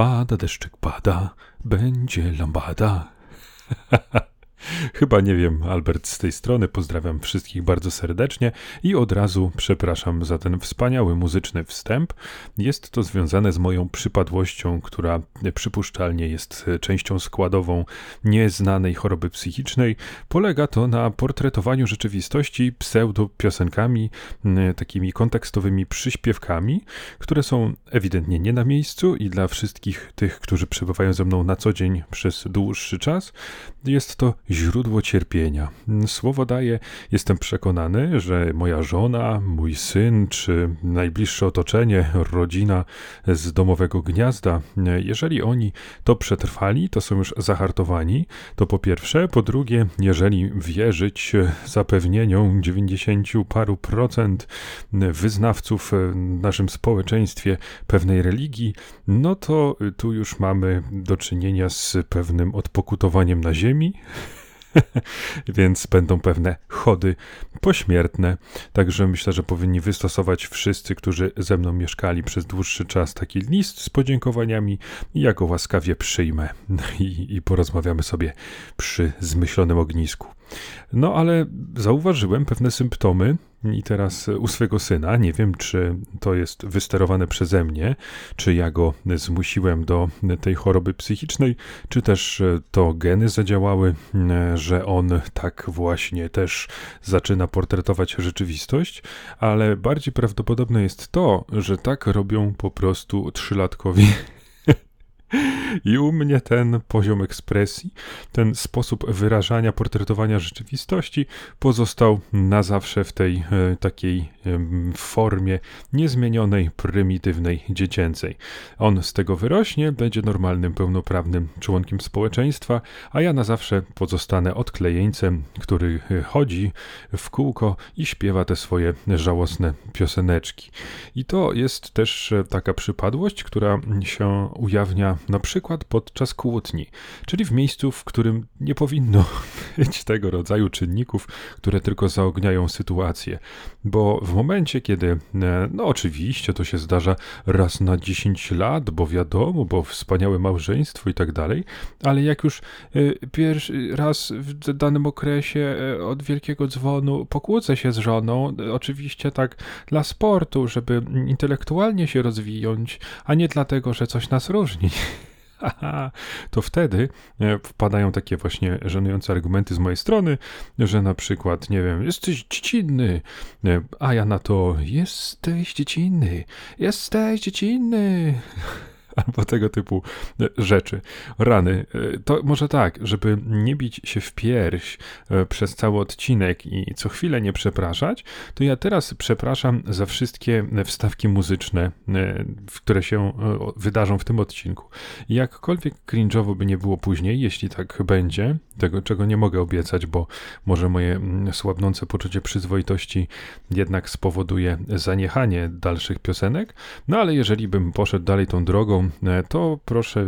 Pada, deszczyk pada, będzie lambada. Chyba nie wiem, Albert z tej strony. Pozdrawiam wszystkich bardzo serdecznie i od razu przepraszam za ten wspaniały muzyczny wstęp. Jest to związane z moją przypadłością, która przypuszczalnie jest częścią składową nieznanej choroby psychicznej. Polega to na portretowaniu rzeczywistości pseudopiosenkami, takimi kontekstowymi przyśpiewkami, które są ewidentnie nie na miejscu i dla wszystkich tych, którzy przebywają ze mną na co dzień przez dłuższy czas, jest to źródło cierpienia. Słowo daje, jestem przekonany, że moja żona, mój syn, czy najbliższe otoczenie, rodzina z domowego gniazda, jeżeli oni to przetrwali, to są już zahartowani, to po pierwsze, po drugie, jeżeli wierzyć zapewnieniom 90 paru procent wyznawców w naszym społeczeństwie pewnej religii, no to tu już mamy do czynienia z pewnym odpokutowaniem na ziemi, więc będą pewne chody pośmiertne. Także myślę, że powinni wystosować wszyscy, którzy ze mną mieszkali przez dłuższy czas, taki list z podziękowaniami ja go łaskawie przyjmę i, i porozmawiamy sobie przy zmyślonym ognisku. No ale zauważyłem pewne symptomy i teraz u swego syna, nie wiem czy to jest wysterowane przeze mnie, czy ja go zmusiłem do tej choroby psychicznej, czy też to geny zadziałały, że on tak właśnie też zaczyna portretować rzeczywistość, ale bardziej prawdopodobne jest to, że tak robią po prostu trzylatkowi i u mnie ten poziom ekspresji, ten sposób wyrażania, portretowania rzeczywistości pozostał na zawsze w tej e, takiej formie niezmienionej, prymitywnej, dziecięcej. On z tego wyrośnie, będzie normalnym, pełnoprawnym członkiem społeczeństwa, a ja na zawsze pozostanę odklejeńcem, który e, chodzi w kółko i śpiewa te swoje żałosne pioseneczki. I to jest też e, taka przypadłość, która się ujawnia na przykład podczas kłótni, czyli w miejscu, w którym nie powinno być tego rodzaju czynników, które tylko zaogniają sytuację. Bo w momencie, kiedy, e, no oczywiście to się zdarza raz na 10 lat, bo wiadomo, bo wspaniałe małżeństwo i tak dalej, ale jak już e, pierwszy raz w danym okresie e, od wielkiego dzwonu pokłócę się z żoną, oczywiście tak dla sportu, żeby intelektualnie się rozwijać, a nie dlatego, że coś nas różni. To wtedy e, wpadają takie właśnie żenujące argumenty z mojej strony, że na przykład, nie wiem, jesteś dziecinny, e, a ja na to, jesteś dziecinny, jesteś dziecinny albo tego typu e, rzeczy. Rany. E, to może tak, żeby nie bić się w pierś e, przez cały odcinek i co chwilę nie przepraszać, to ja teraz przepraszam za wszystkie wstawki muzyczne, które się wydarzą w tym odcinku. Jakkolwiek cringe'owo by nie było później, jeśli tak będzie, tego czego nie mogę obiecać, bo może moje słabnące poczucie przyzwoitości jednak spowoduje zaniechanie dalszych piosenek, no ale jeżeli bym poszedł dalej tą drogą, to proszę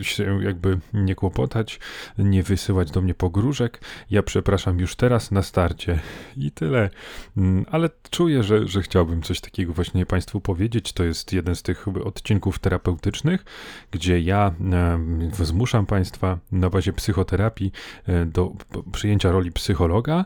e, się jakby nie kłopotać, nie wysyłać do mnie pogróżek. Ja przepraszam już teraz na starcie i tyle. Mm, ale czuję, że, że chciałbym coś takiego właśnie Państwu powiedzieć. To jest jeden z tych odcinków terapeutycznych, gdzie ja e, zmuszam Państwa na bazie psychoterapii do przyjęcia roli psychologa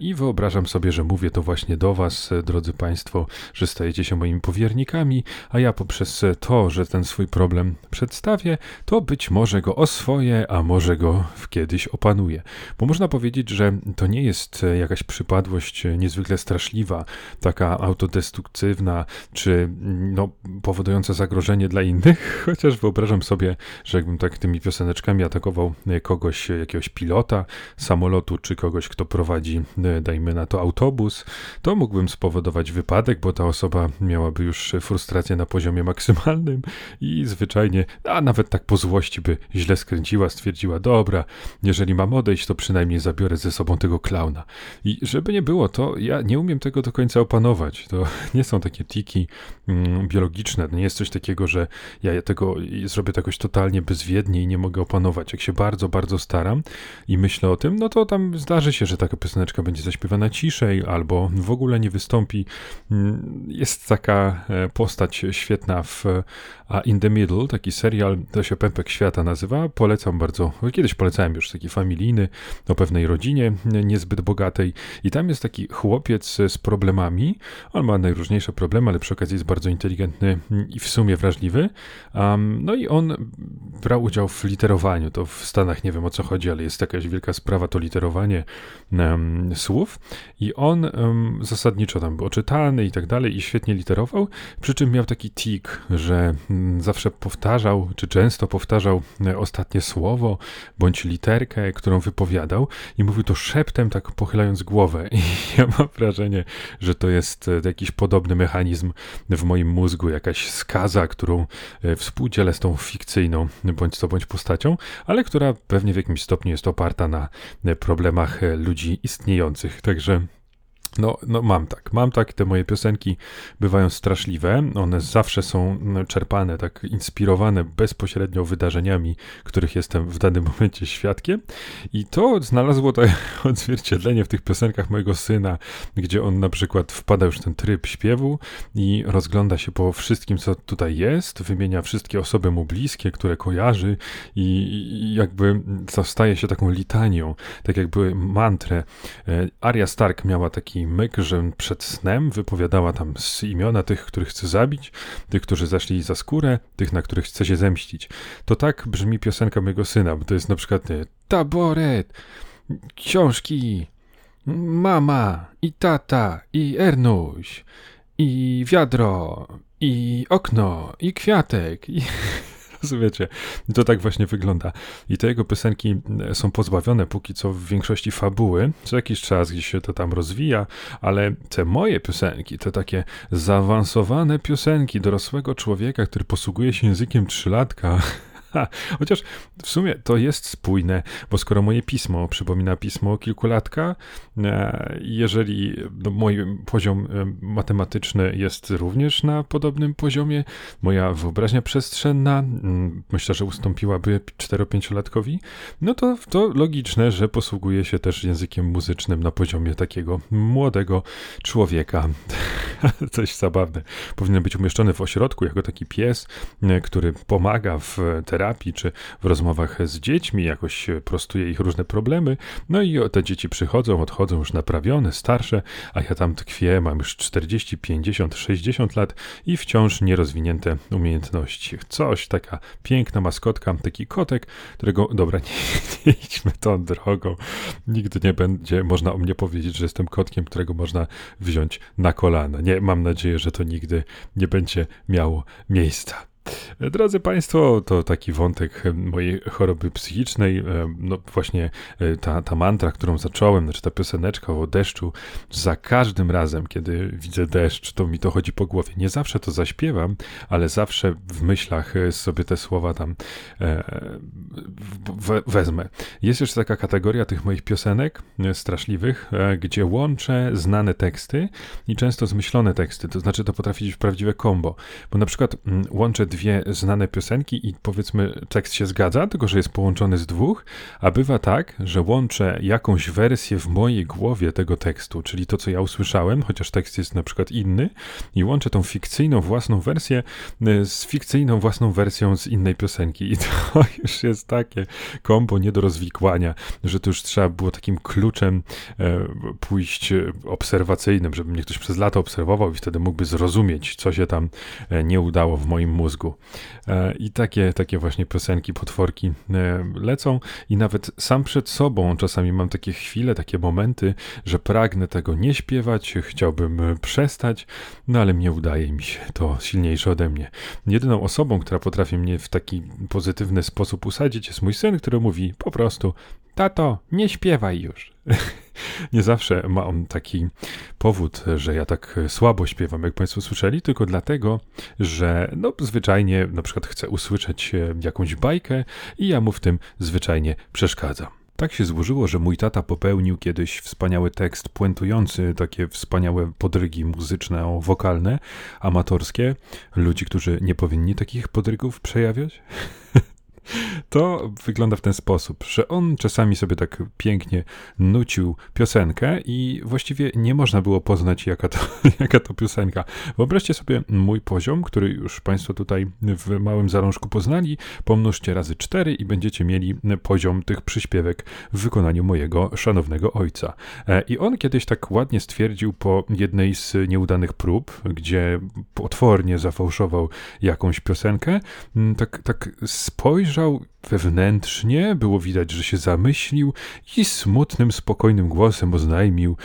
i wyobrażam sobie, że mówię to właśnie do Was, drodzy Państwo, że stajecie się moimi powiernikami, a ja poprzez to, że ten swój problem przedstawię, to być może go oswoję, a może go kiedyś opanuję. Bo można powiedzieć, że to nie jest jakaś przypadłość niezwykle straszliwa, taka autodestruktywna, czy no, powodująca zagrożenie dla innych, chociaż wyobrażam sobie, że jakbym tak tymi pioseneczkami atakował kogoś, jakiegoś pilota samolotu, czy kogoś, kto prowadzi, dajmy na to, autobus, to mógłbym spowodować wypadek, bo ta osoba miałaby już frustrację na poziomie maksymalnym i zwyczajnie, a nawet tak po złości by źle skręciła, stwierdziła, dobra, jeżeli mam odejść, to przynajmniej zabiorę ze sobą tego klauna. I żeby nie było, to ja nie umiem tego do końca opanować. To nie są takie tiki mm, biologiczne, nie jest coś takiego, że ja tego zrobię jakoś totalnie bezwiednie i nie mogę opanować. Jak się bardzo, bardzo staram i myślę o tym, no to tam zdarzy się, że taka pioseneczka będzie zaśpiewana ciszej albo w ogóle nie wystąpi. Mm, jest taka e, postać świetna w in the Middle, taki serial, to się Pępek Świata nazywa. Polecam bardzo. Kiedyś polecałem już taki familijny, o pewnej rodzinie niezbyt bogatej. I tam jest taki chłopiec z problemami. On ma najróżniejsze problemy, ale przy okazji jest bardzo inteligentny i w sumie wrażliwy. Um, no i on brał udział w literowaniu. To w Stanach nie wiem o co chodzi, ale jest jakaś wielka sprawa to literowanie um, słów. I on um, zasadniczo tam był oczytany i tak dalej i świetnie literował. Przy czym miał taki tik, że mm, zawsze powtarzał, czy często powtarzał e, ostatnie słowo bądź literkę, którą wypowiadał i mówił to szeptem, tak pochylając głowę. I ja mam wrażenie, że to jest e, jakiś podobny mechanizm w moim mózgu, jakaś skaza, którą e, współdzielę z tą fikcyjną bądź co bądź postacią, ale która pewnie w jakimś stopniu jest oparta na problemach ludzi istniejących. Także no, no mam tak, mam tak, te moje piosenki bywają straszliwe, one zawsze są no, czerpane, tak inspirowane bezpośrednio wydarzeniami, których jestem w danym momencie świadkiem i to znalazło to odzwierciedlenie w tych piosenkach mojego syna, gdzie on na przykład wpada już w ten tryb śpiewu i rozgląda się po wszystkim, co tutaj jest, wymienia wszystkie osoby mu bliskie, które kojarzy i, jakby staje się taką litanią, tak jakby mantrę. E, Arya Stark miała taki myk, że przed snem wypowiadała tam z imiona tych, których chce zabić, tych, którzy zaszli za skórę, tych, na których chce się zemścić. To tak brzmi piosenka mojego syna, bo to jest na przykład nie, taboret, książki, mama i tata i Ernuś i wiadro i okno i kwiatek i Rozumiecie? To tak właśnie wygląda. I te jego piosenki e, są pozbawione póki co w większości fabuły. Co jakiś czas gdzieś się to tam rozwija, ale te moje piosenki to takie zaawansowane piosenki dorosłego człowieka, który posługuje się językiem trzylatka. Chociaż w sumie to jest spójne, bo skoro moje pismo przypomina pismo kilkulatka, e, jeżeli no, mój poziom e, matematyczny jest również na podobnym poziomie, moja wyobraźnia przestrzenna, myślę, że ustąpiłaby 4-5-latkowi, no to to logiczne, że posługuje się też językiem muzycznym na poziomie takiego młodego człowieka. Coś zabawne. Powinien być umieszczony w ośrodku jako taki pies, e, który pomaga w terapii czy w rozmowach z dziećmi, jakoś prostuje ich różne problemy. No i te dzieci przychodzą, odchodzą już naprawione, starsze, a ja tam tkwię, mam już 40, 50, 60 lat i wciąż nierozwinięte umiejętności. Coś, taka piękna maskotka, taki kotek, którego, dobra, nie, nie idźmy tą drogą. Nigdy nie będzie można o mnie powiedzieć, że jestem kotkiem, którego można wziąć na kolana. Nie, mam nadzieję, że to nigdy nie będzie miało miejsca. Drodzy Państwo, to taki wątek mojej choroby psychicznej. E, no właśnie e, ta, ta mantra, którą zacząłem, znaczy ta pioseneczka o deszczu, za każdym razem, kiedy widzę deszcz, to mi to chodzi po głowie. Nie zawsze to zaśpiewam, ale zawsze w myślach e, sobie te słowa tam wezmę. Jest jeszcze taka kategoria tych moich piosenek straszliwych, gdzie łączę znane teksty i często zmyślone teksty. To znaczy, to potrafi być prawdziwe kombo, bo na przykład mm, łączę dwie znane piosenki i powiedzmy tekst się zgadza, tylko że jest połączony z dwóch, a bywa tak, że łączę jakąś wersję w mojej głowie tego tekstu, czyli to, co ja usłyszałem, chociaż tekst jest na przykład inny, i łączę tą fikcyjną własną wersję y, z fikcyjną własną wersją z innej piosenki. I to już jest takie kombo nie do rozwikłania, że to już trzeba było takim kluczem e, pójść obserwacyjnym, żeby mnie ktoś przez lata obserwował i wtedy mógłby zrozumieć, co się tam e, nie udało w moim mózgu. E, I takie, takie właśnie piosenki, potworki e, lecą i nawet sam przed sobą czasami mam takie chwile, takie momenty, że pragnę tego nie śpiewać, chciałbym e, przestać, no ale nie udaje mi się, to silniejsze ode mnie. Jedyną osobą, która potrafi mnie w taki pozytywny sposób usadzić jest mój syn, który mówi po prostu tato, nie śpiewaj już. nie zawsze ma on taki powód, że ja tak słabo śpiewam, jak Państwo słyszeli, tylko dlatego, że no, zwyczajnie na przykład chcę usłyszeć e, jakąś bajkę i ja mu w tym zwyczajnie przeszkadzam. Tak się złożyło, że mój tata popełnił kiedyś wspaniały tekst puentujący takie wspaniałe podrygi muzyczne, wokalne, amatorskie. Ludzi, którzy nie powinni takich podrygów przejawiać. To wygląda w ten sposób, że on czasami sobie tak pięknie nucił piosenkę i właściwie nie można było poznać, jaka to, jaka to piosenka. Wyobraźcie sobie mój poziom, który już Państwo tutaj w małym zalążku poznali, pomnóżcie razy cztery i będziecie mieli poziom tych przyśpiewek w wykonaniu mojego szanownego ojca. E, I on kiedyś tak ładnie stwierdził po jednej z nieudanych prób, gdzie potwornie zafałszował jakąś piosenkę, tak, tak spojrzał wewnętrznie, było widać, że się zamyślił i smutnym, spokojnym głosem oznajmił: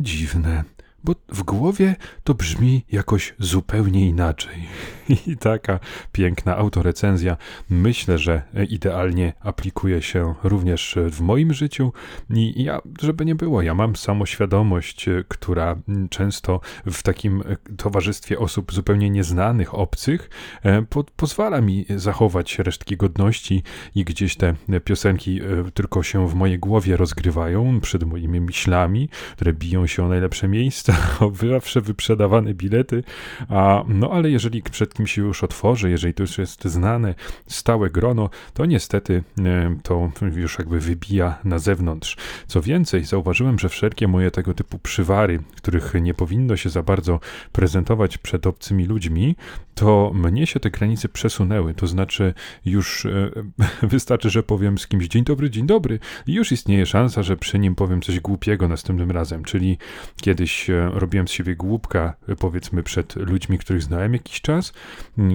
Dziwne, bo w głowie to brzmi jakoś zupełnie inaczej. I taka piękna autorecenzja myślę, że idealnie aplikuje się również w moim życiu. I ja, żeby nie było, ja mam samoświadomość, która często w takim towarzystwie osób zupełnie nieznanych, obcych, e, po, pozwala mi zachować resztki godności i gdzieś te piosenki e, tylko się w mojej głowie rozgrywają przed moimi myślami, które biją się o najlepsze miejsca, o zawsze wyprzedawane bilety. A, no ale jeżeli przed się już otworzy, jeżeli to już jest znane, stałe grono, to niestety e, to już jakby wybija na zewnątrz. Co więcej, zauważyłem, że wszelkie moje tego typu przywary, których nie powinno się za bardzo prezentować przed obcymi ludźmi, to mnie się te granice przesunęły. To znaczy, już e, wystarczy, że powiem z kimś dzień dobry, dzień dobry, i już istnieje szansa, że przy nim powiem coś głupiego następnym razem. Czyli kiedyś e, robiłem z siebie głupka, powiedzmy, przed ludźmi, których znałem jakiś czas,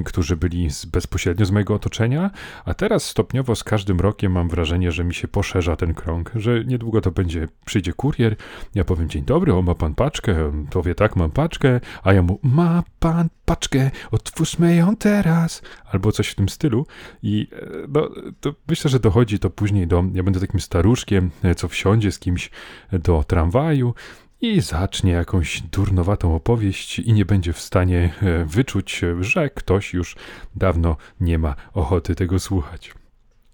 którzy byli z, bezpośrednio z mojego otoczenia, a teraz stopniowo z każdym rokiem mam wrażenie, że mi się poszerza ten krąg, że niedługo to będzie, przyjdzie kurier, ja powiem dzień dobry, o ma pan paczkę, on powie tak, mam paczkę, a ja mu, ma pan paczkę, otwórzmy ją teraz, albo coś w tym stylu. I e, no, to myślę, że dochodzi to później do, ja będę takim staruszkiem, e, co wsiądzie z kimś do tramwaju, i zacznie jakąś durnowatą opowieść i nie będzie w stanie e, wyczuć, że ktoś już dawno nie ma ochoty tego słuchać.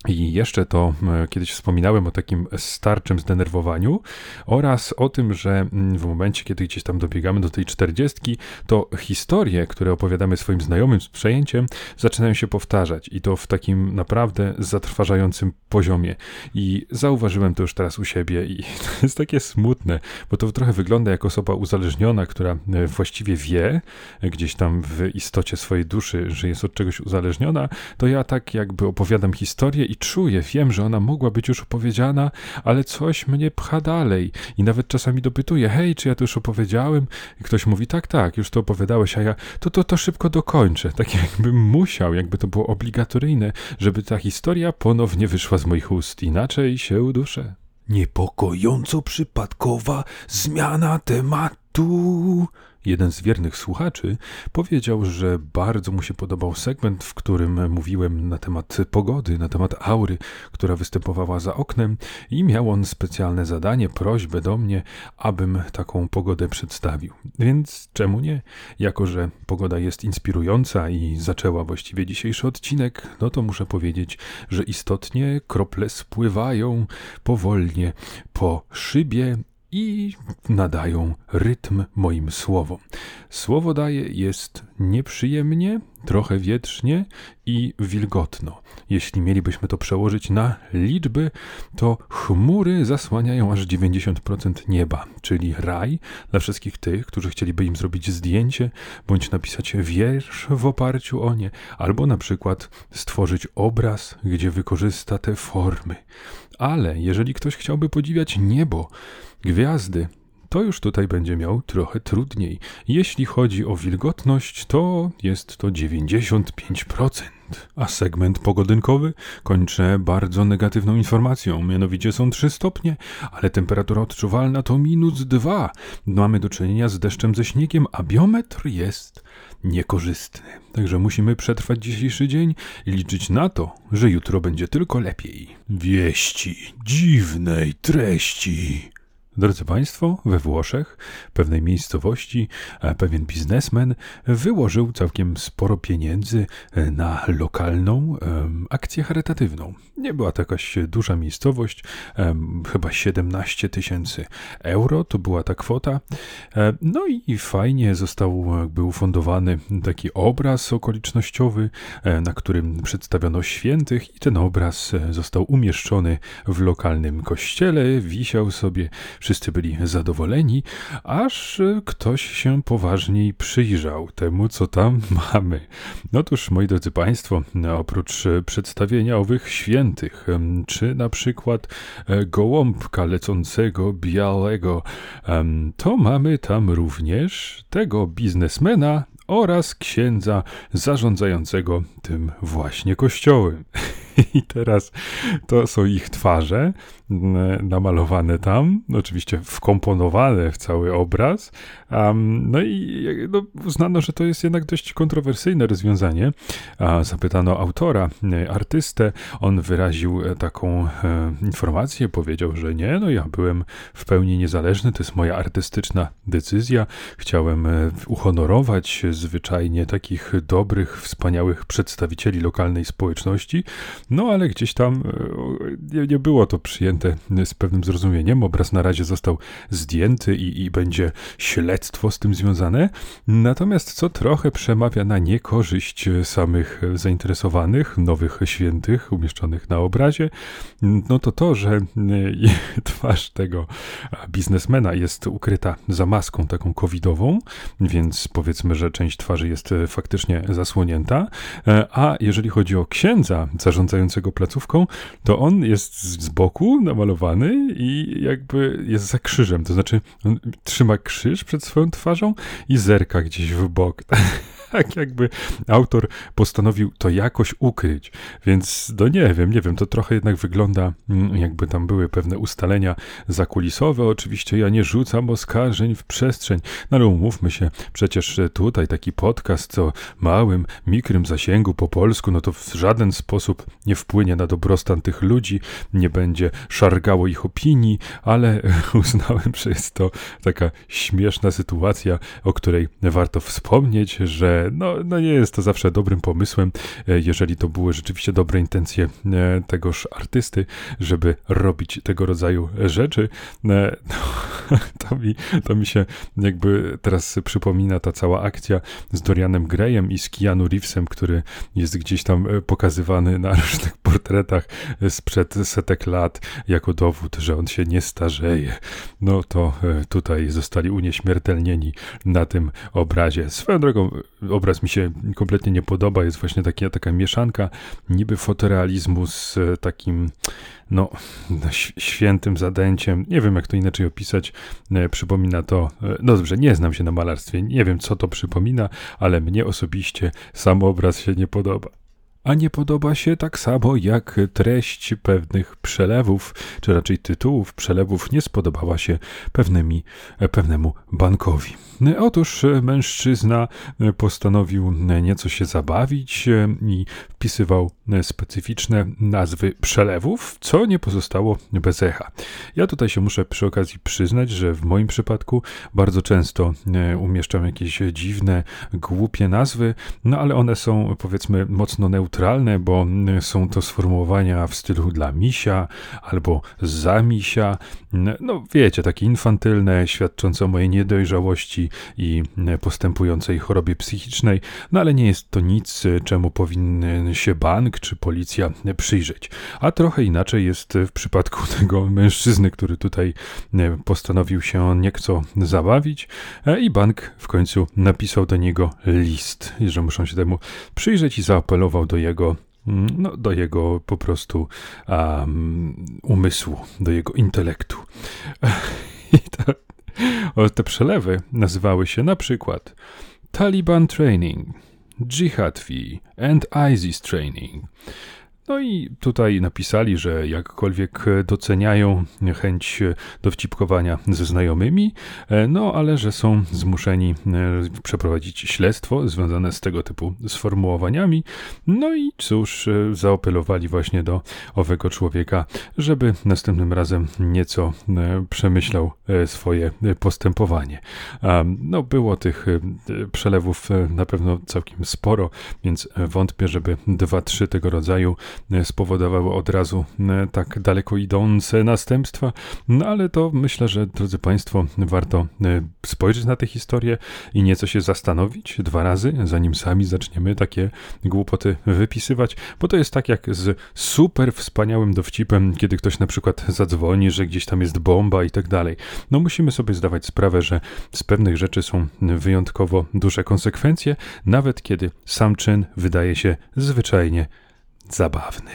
I jeszcze to e, kiedyś wspominałem o takim starczym zdenerwowaniu oraz o tym, że mm, w momencie, kiedy gdzieś tam dobiegamy do tej czterdziestki, to historie, które opowiadamy swoim znajomym z przejęciem, zaczynają się powtarzać i to w takim naprawdę zatrważającym poziomie. I zauważyłem to już teraz u siebie i to jest takie smutne, bo to trochę wygląda jak osoba uzależniona, która e, właściwie wie gdzieś tam w istocie swojej duszy, że jest od czegoś uzależniona, to ja tak jakby opowiadam historię i czuję, wiem, że ona mogła być już opowiedziana, ale coś mnie pcha dalej i nawet czasami dopytuję, hej, czy ja to już opowiedziałem? I ktoś mówi, tak, tak, już to opowiadałeś, a ja to, to, to szybko dokończę, tak jakbym musiał, jakby to było obligatoryjne, żeby ta historia ponownie wyszła z moich ust, inaczej się uduszę. Niepokojąco przypadkowa zmiana tematu. Jeden z wiernych słuchaczy powiedział, że bardzo mu się podobał segment, w którym mówiłem na temat pogody, na temat aury, która występowała za oknem i miał on specjalne zadanie, prośbę do mnie, abym taką pogodę przedstawił. Więc czemu nie? Jako, że pogoda jest inspirująca i zaczęła właściwie dzisiejszy odcinek, no to muszę powiedzieć, że istotnie krople spływają powolnie po szybie i nadają rytm moim słowom. Słowo daje jest nieprzyjemnie, trochę wietrznie i wilgotno. Jeśli mielibyśmy to przełożyć na liczby, to chmury zasłaniają aż 90% nieba, czyli raj dla wszystkich tych, którzy chcieliby im zrobić zdjęcie bądź napisać wiersz w oparciu o nie, albo na przykład stworzyć obraz, gdzie wykorzysta te formy. Ale jeżeli ktoś chciałby podziwiać niebo, gwiazdy, to już tutaj będzie miał trochę trudniej. Jeśli chodzi o wilgotność, to jest to 95%. A segment pogodynkowy kończę bardzo negatywną informacją. Mianowicie są 3 stopnie, ale temperatura odczuwalna to minus 2. Mamy do czynienia z deszczem ze śniegiem, a biometr jest niekorzystny. Także musimy przetrwać dzisiejszy dzień i liczyć na to, że jutro będzie tylko lepiej. Wieści dziwnej treści. Drodzy Państwo, we Włoszech, pewnej miejscowości, e, pewien biznesmen wyłożył całkiem sporo pieniędzy e, na lokalną akcję charytatywną. Nie była to jakaś duża miejscowość, chyba 17 tysięcy euro to była ta kwota. E, No i fajnie został jakby ufundowany taki obraz okolicznościowy, na którym przedstawiono świętych i ten obraz został umieszczony w lokalnym kościele, wisiał sobie Wszyscy byli zadowoleni, aż e, ktoś się poważniej przyjrzał temu, co tam mamy. Otóż, moi drodzy Państwo, no, oprócz e, przedstawienia owych świętych, czy na przykład e, gołąbka lecącego białego, to mamy tam również tego biznesmena oraz księdza zarządzającego tym właśnie kościołem. I teraz to są ich twarze namalowane tam, oczywiście wkomponowane w cały obraz. No i jak- no, uznano, że to jest jednak dość kontrowersyjne rozwiązanie. Zapytano autora, e, artystę, on wyraził e, taką e, informację, powiedział, że nie, no ja byłem w pełni niezależny, to jest moja artystyczna decyzja. Chciałem e, uhonorować zwyczajnie takich dobrych, wspaniałych przedstawicieli lokalnej społeczności, no ale gdzieś tam e, nie, nie było to przyjęte z pewnym zrozumieniem. Obraz na razie został zdjęty i, i będzie śledztwo z tym związane. Natomiast co trochę przemawia na niekorzyść e, samych e, zainteresowanych, nowych świętych umieszczonych na obrazie, no to to, że twarz tego biznesmena jest ukryta za maską taką covidową, więc powiedzmy, że część twarzy jest faktycznie zasłonięta, a jeżeli chodzi o księdza zarządzającego placówką, to on jest z boku namalowany i jakby jest za krzyżem, to znaczy on trzyma krzyż przed swoją twarzą i zerka gdzieś w bok. Tak jakby autor postanowił to jakoś ukryć, więc no nie wiem, nie wiem, to trochę jednak wygląda mm, jakby tam były pewne ustalenia zakulisowe. Oczywiście ja nie rzucam oskarżeń w przestrzeń, no ale umówmy się, przecież tutaj taki podcast o małym, mikrym zasięgu po polsku, no to w żaden sposób nie wpłynie na dobrostan tych ludzi, nie będzie szargało ich opinii, ale uznałem, że jest to taka śmieszna sytuacja, o której warto wspomnieć, że no, no nie jest to zawsze dobrym pomysłem, e, jeżeli to były rzeczywiście dobre intencje e, tegoż artysty, żeby robić tego rodzaju rzeczy. E, No, to, mi, to mi się jakby teraz przypomina ta cała akcja z Dorianem Grayem i z Keanu Reevesem, który jest gdzieś tam pokazywany na różnych portretach sprzed setek lat jako dowód, że on się nie starzeje. No to tutaj zostali unieśmiertelnieni na tym obrazie. Swoją drogą obraz mi się kompletnie nie podoba, jest właśnie taka, mieszanka niby fotorealizmu z e, takim no, świętym zadęciem. Nie wiem, jak to inaczej opisać. E, przypomina to, e, no dobrze, nie znam się na malarstwie, nie wiem, co to przypomina, ale mnie osobiście sam obraz się nie podoba. A nie podoba się tak samo jak treść pewnych przelewów, czy raczej tytułów przelewów nie spodobała się pewnymi, pewnemu bankowi. Otóż mężczyzna postanowił nieco się zabawić i wpisywał specyficzne nazwy przelewów, co nie pozostało bez echa. Ja tutaj się muszę przy okazji przyznać, że w moim przypadku bardzo często e, umieszczam jakieś dziwne, głupie nazwy, no ale one są powiedzmy mocno neutralne, bo mm, są to sformułowania w stylu dla misia albo za misia. No wiecie, takie infantylne, świadczące o mojej niedojrzałości i mm, postępującej chorobie psychicznej, no ale nie jest to nic, e, czemu powinien się bank czy policja przyjrzeć. A trochę inaczej jest w przypadku tego mężczyzny, który tutaj postanowił się nieco zabawić e, i bank w końcu napisał do niego list, że muszą się temu przyjrzeć i zaapelował do jego mm, no, do jego po prostu um, umysłu, do jego intelektu. I to, o, te przelewy nazywały się na przykład Taliban Training, Jihad V and ISIS Training. No i tutaj napisali, że jakkolwiek doceniają chęć dowcipkowania ze znajomymi, e, no ale że są zmuszeni e, przeprowadzić śledztwo związane z tego typu sformułowaniami. No i cóż, e, zaapelowali właśnie do owego człowieka, żeby następnym razem nieco przemyślał swoje postępowanie. No było tych przelewów na pewno całkiem sporo, więc wątpię, żeby dwa, trzy tego rodzaju E, spowodowały od razu e, tak daleko idące następstwa. No ale to myślę, że drodzy Państwo, warto e, spojrzeć na tę historię i nieco się zastanowić dwa razy, zanim sami zaczniemy takie głupoty wypisywać, bo to jest tak jak z super wspaniałym dowcipem, kiedy ktoś na przykład zadzwoni, że gdzieś tam jest bomba i tak dalej. No musimy sobie zdawać sprawę, że z pewnych rzeczy są wyjątkowo duże konsekwencje, nawet kiedy sam czyn wydaje się zwyczajnie zabawny.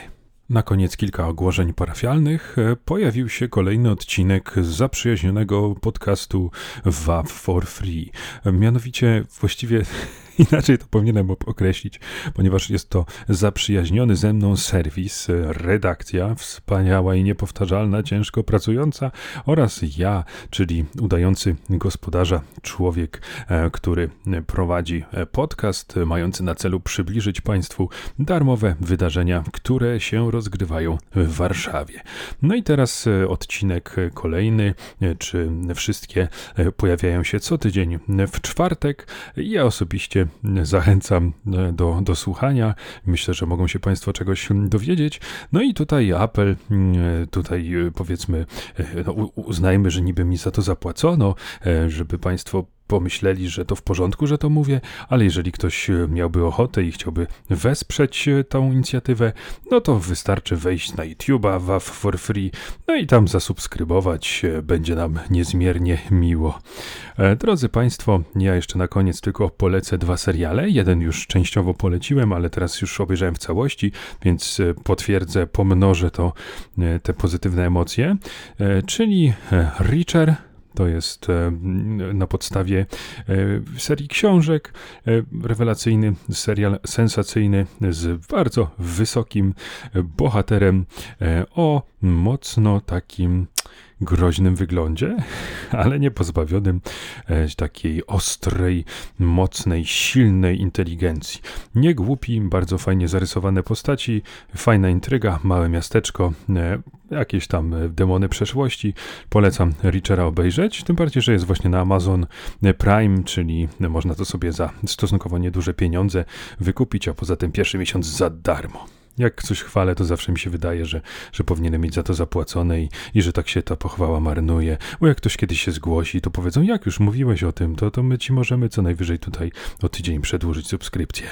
Na koniec kilka ogłoszeń parafialnych. Pojawił się kolejny odcinek zaprzyjaźnionego podcastu WAP for Free. Mianowicie właściwie Inaczej to powinienem określić, ponieważ jest to zaprzyjaźniony ze mną serwis, redakcja wspaniała i niepowtarzalna, ciężko pracująca oraz ja, czyli udający gospodarza człowiek, e, który prowadzi podcast mający na celu przybliżyć Państwu darmowe wydarzenia, które się rozgrywają w Warszawie. No i teraz e, odcinek kolejny, e, czy wszystkie pojawiają się co tydzień w czwartek. Ja osobiście zachęcam e, do, do słuchania. Myślę, że mogą się Państwo czegoś dowiedzieć. No i tutaj apel, e, tutaj e, powiedzmy, no, uznajmy, że niby mi za to zapłacono, żeby Państwo pomyśleli, że to w porządku, że to mówię, ale jeżeli ktoś e, miałby ochotę i chciałby wesprzeć e, tą inicjatywę, no to wystarczy wejść na YouTube'a WAF for free, no i tam zasubskrybować, e, będzie nam niezmiernie miło. Drodzy Państwo, ja jeszcze na koniec tylko polecę dwa seriale. Jeden już częściowo poleciłem, ale teraz już obejrzałem w całości, więc potwierdzę, pomnożę to, te pozytywne emocje, czyli Reacher, to jest e, na podstawie e, serii książek. E, rewelacyjny serial, sensacyjny, z bardzo wysokim bohaterem o mocno takim groźnym wyglądzie, ale nie pozbawionym e, takiej ostrej, mocnej, silnej inteligencji. Nie głupi, bardzo fajnie zarysowane postaci, fajna intryga, małe miasteczko, e, jakieś tam demony przeszłości. Polecam Richera obejrzeć, tym bardziej, że jest właśnie na Amazon Prime, czyli można to sobie za stosunkowo nieduże pieniądze wykupić, a poza tym pierwszy miesiąc za darmo. Jak coś chwalę, to zawsze mi się wydaje, że, że powinienem mieć za to zapłacone i, i że tak się ta pochwała marnuje. Bo jak ktoś kiedyś się zgłosi, to powiedzą, jak już mówiłeś o tym, to, to my ci możemy co najwyżej tutaj o tydzień przedłużyć subskrypcję.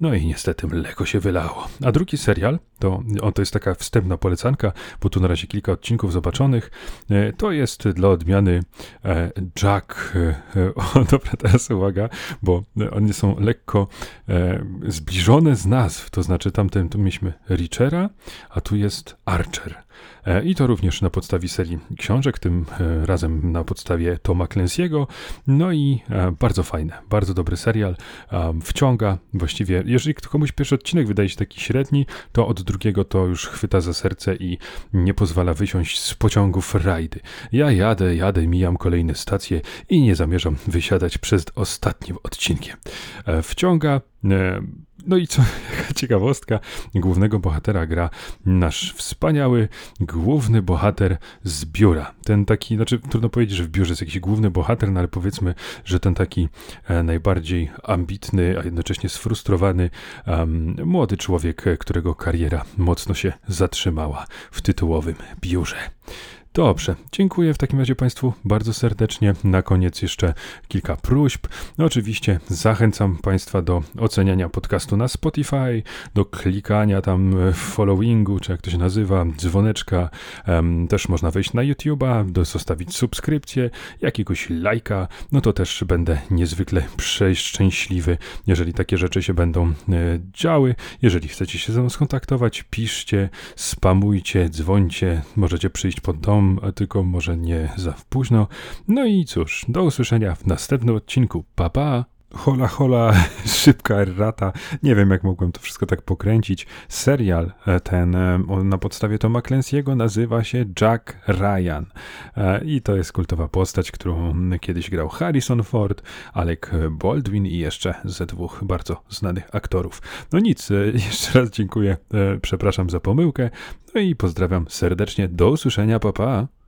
No i niestety mleko się wylało. A drugi serial, to, on to jest taka wstępna polecanka, bo tu na razie kilka odcinków zobaczonych. E, to jest dla odmiany e, Jack. E, o, dobra, teraz uwaga, bo one są lekko zbliżone z nazw, to znaczy tamten, tu mieliśmy Richera, a tu jest Archer. E, I to również na podstawie serii książek, tym e, razem na podstawie Toma Clancy'ego. No i e, bardzo fajne, bardzo dobry serial. Wciąga właściwie, jeżeli komuś pierwszy odcinek wydaje się taki średni, to od drugiego to już chwyta za serce i nie pozwala wysiąść z pociągów rajdy. Ja jadę, jadę, mijam kolejne stacje i nie zamierzam wysiadać przed ostatnim odcinkiem. Wciąga no i co, jaka ciekawostka, głównego bohatera gra nasz wspaniały, główny bohater z biura. Ten taki, znaczy trudno powiedzieć, że w biurze jest jakiś główny bohater, no ale powiedzmy, że ten taki e, najbardziej ambitny, a jednocześnie sfrustrowany młody człowiek, którego kariera mocno się zatrzymała w tytułowym biurze. Dobrze, dziękuję w takim razie Państwu bardzo serdecznie. Na koniec jeszcze kilka próśb. No oczywiście zachęcam Państwa do oceniania podcastu na Spotify, do klikania tam followingu, czy jak to się nazywa, dzwoneczka. Też można wejść na YouTube'a, zostawić subskrypcję, jakiegoś lajka. No to też będę niezwykle przeszczęśliwy, jeżeli takie rzeczy się będą e, działy. Jeżeli chcecie się ze mną skontaktować, piszcie, spamujcie, dzwońcie, możecie przyjść pod dom tylko może nie za późno. No i cóż, do usłyszenia w następnym odcinku. Pa pa! Hola, hola, szybka errata. Nie wiem, jak mogłem to wszystko tak pokręcić. Serial e, ten e, na podstawie Toma Clancy'ego nazywa się Jack Ryan. E, I to jest kultowa postać, którą kiedyś grał Harrison Ford, Alec Baldwin i jeszcze ze dwóch bardzo znanych aktorów. No nic, jeszcze raz dziękuję, przepraszam za pomyłkę. No i pozdrawiam serdecznie. Do usłyszenia, papa. Pa.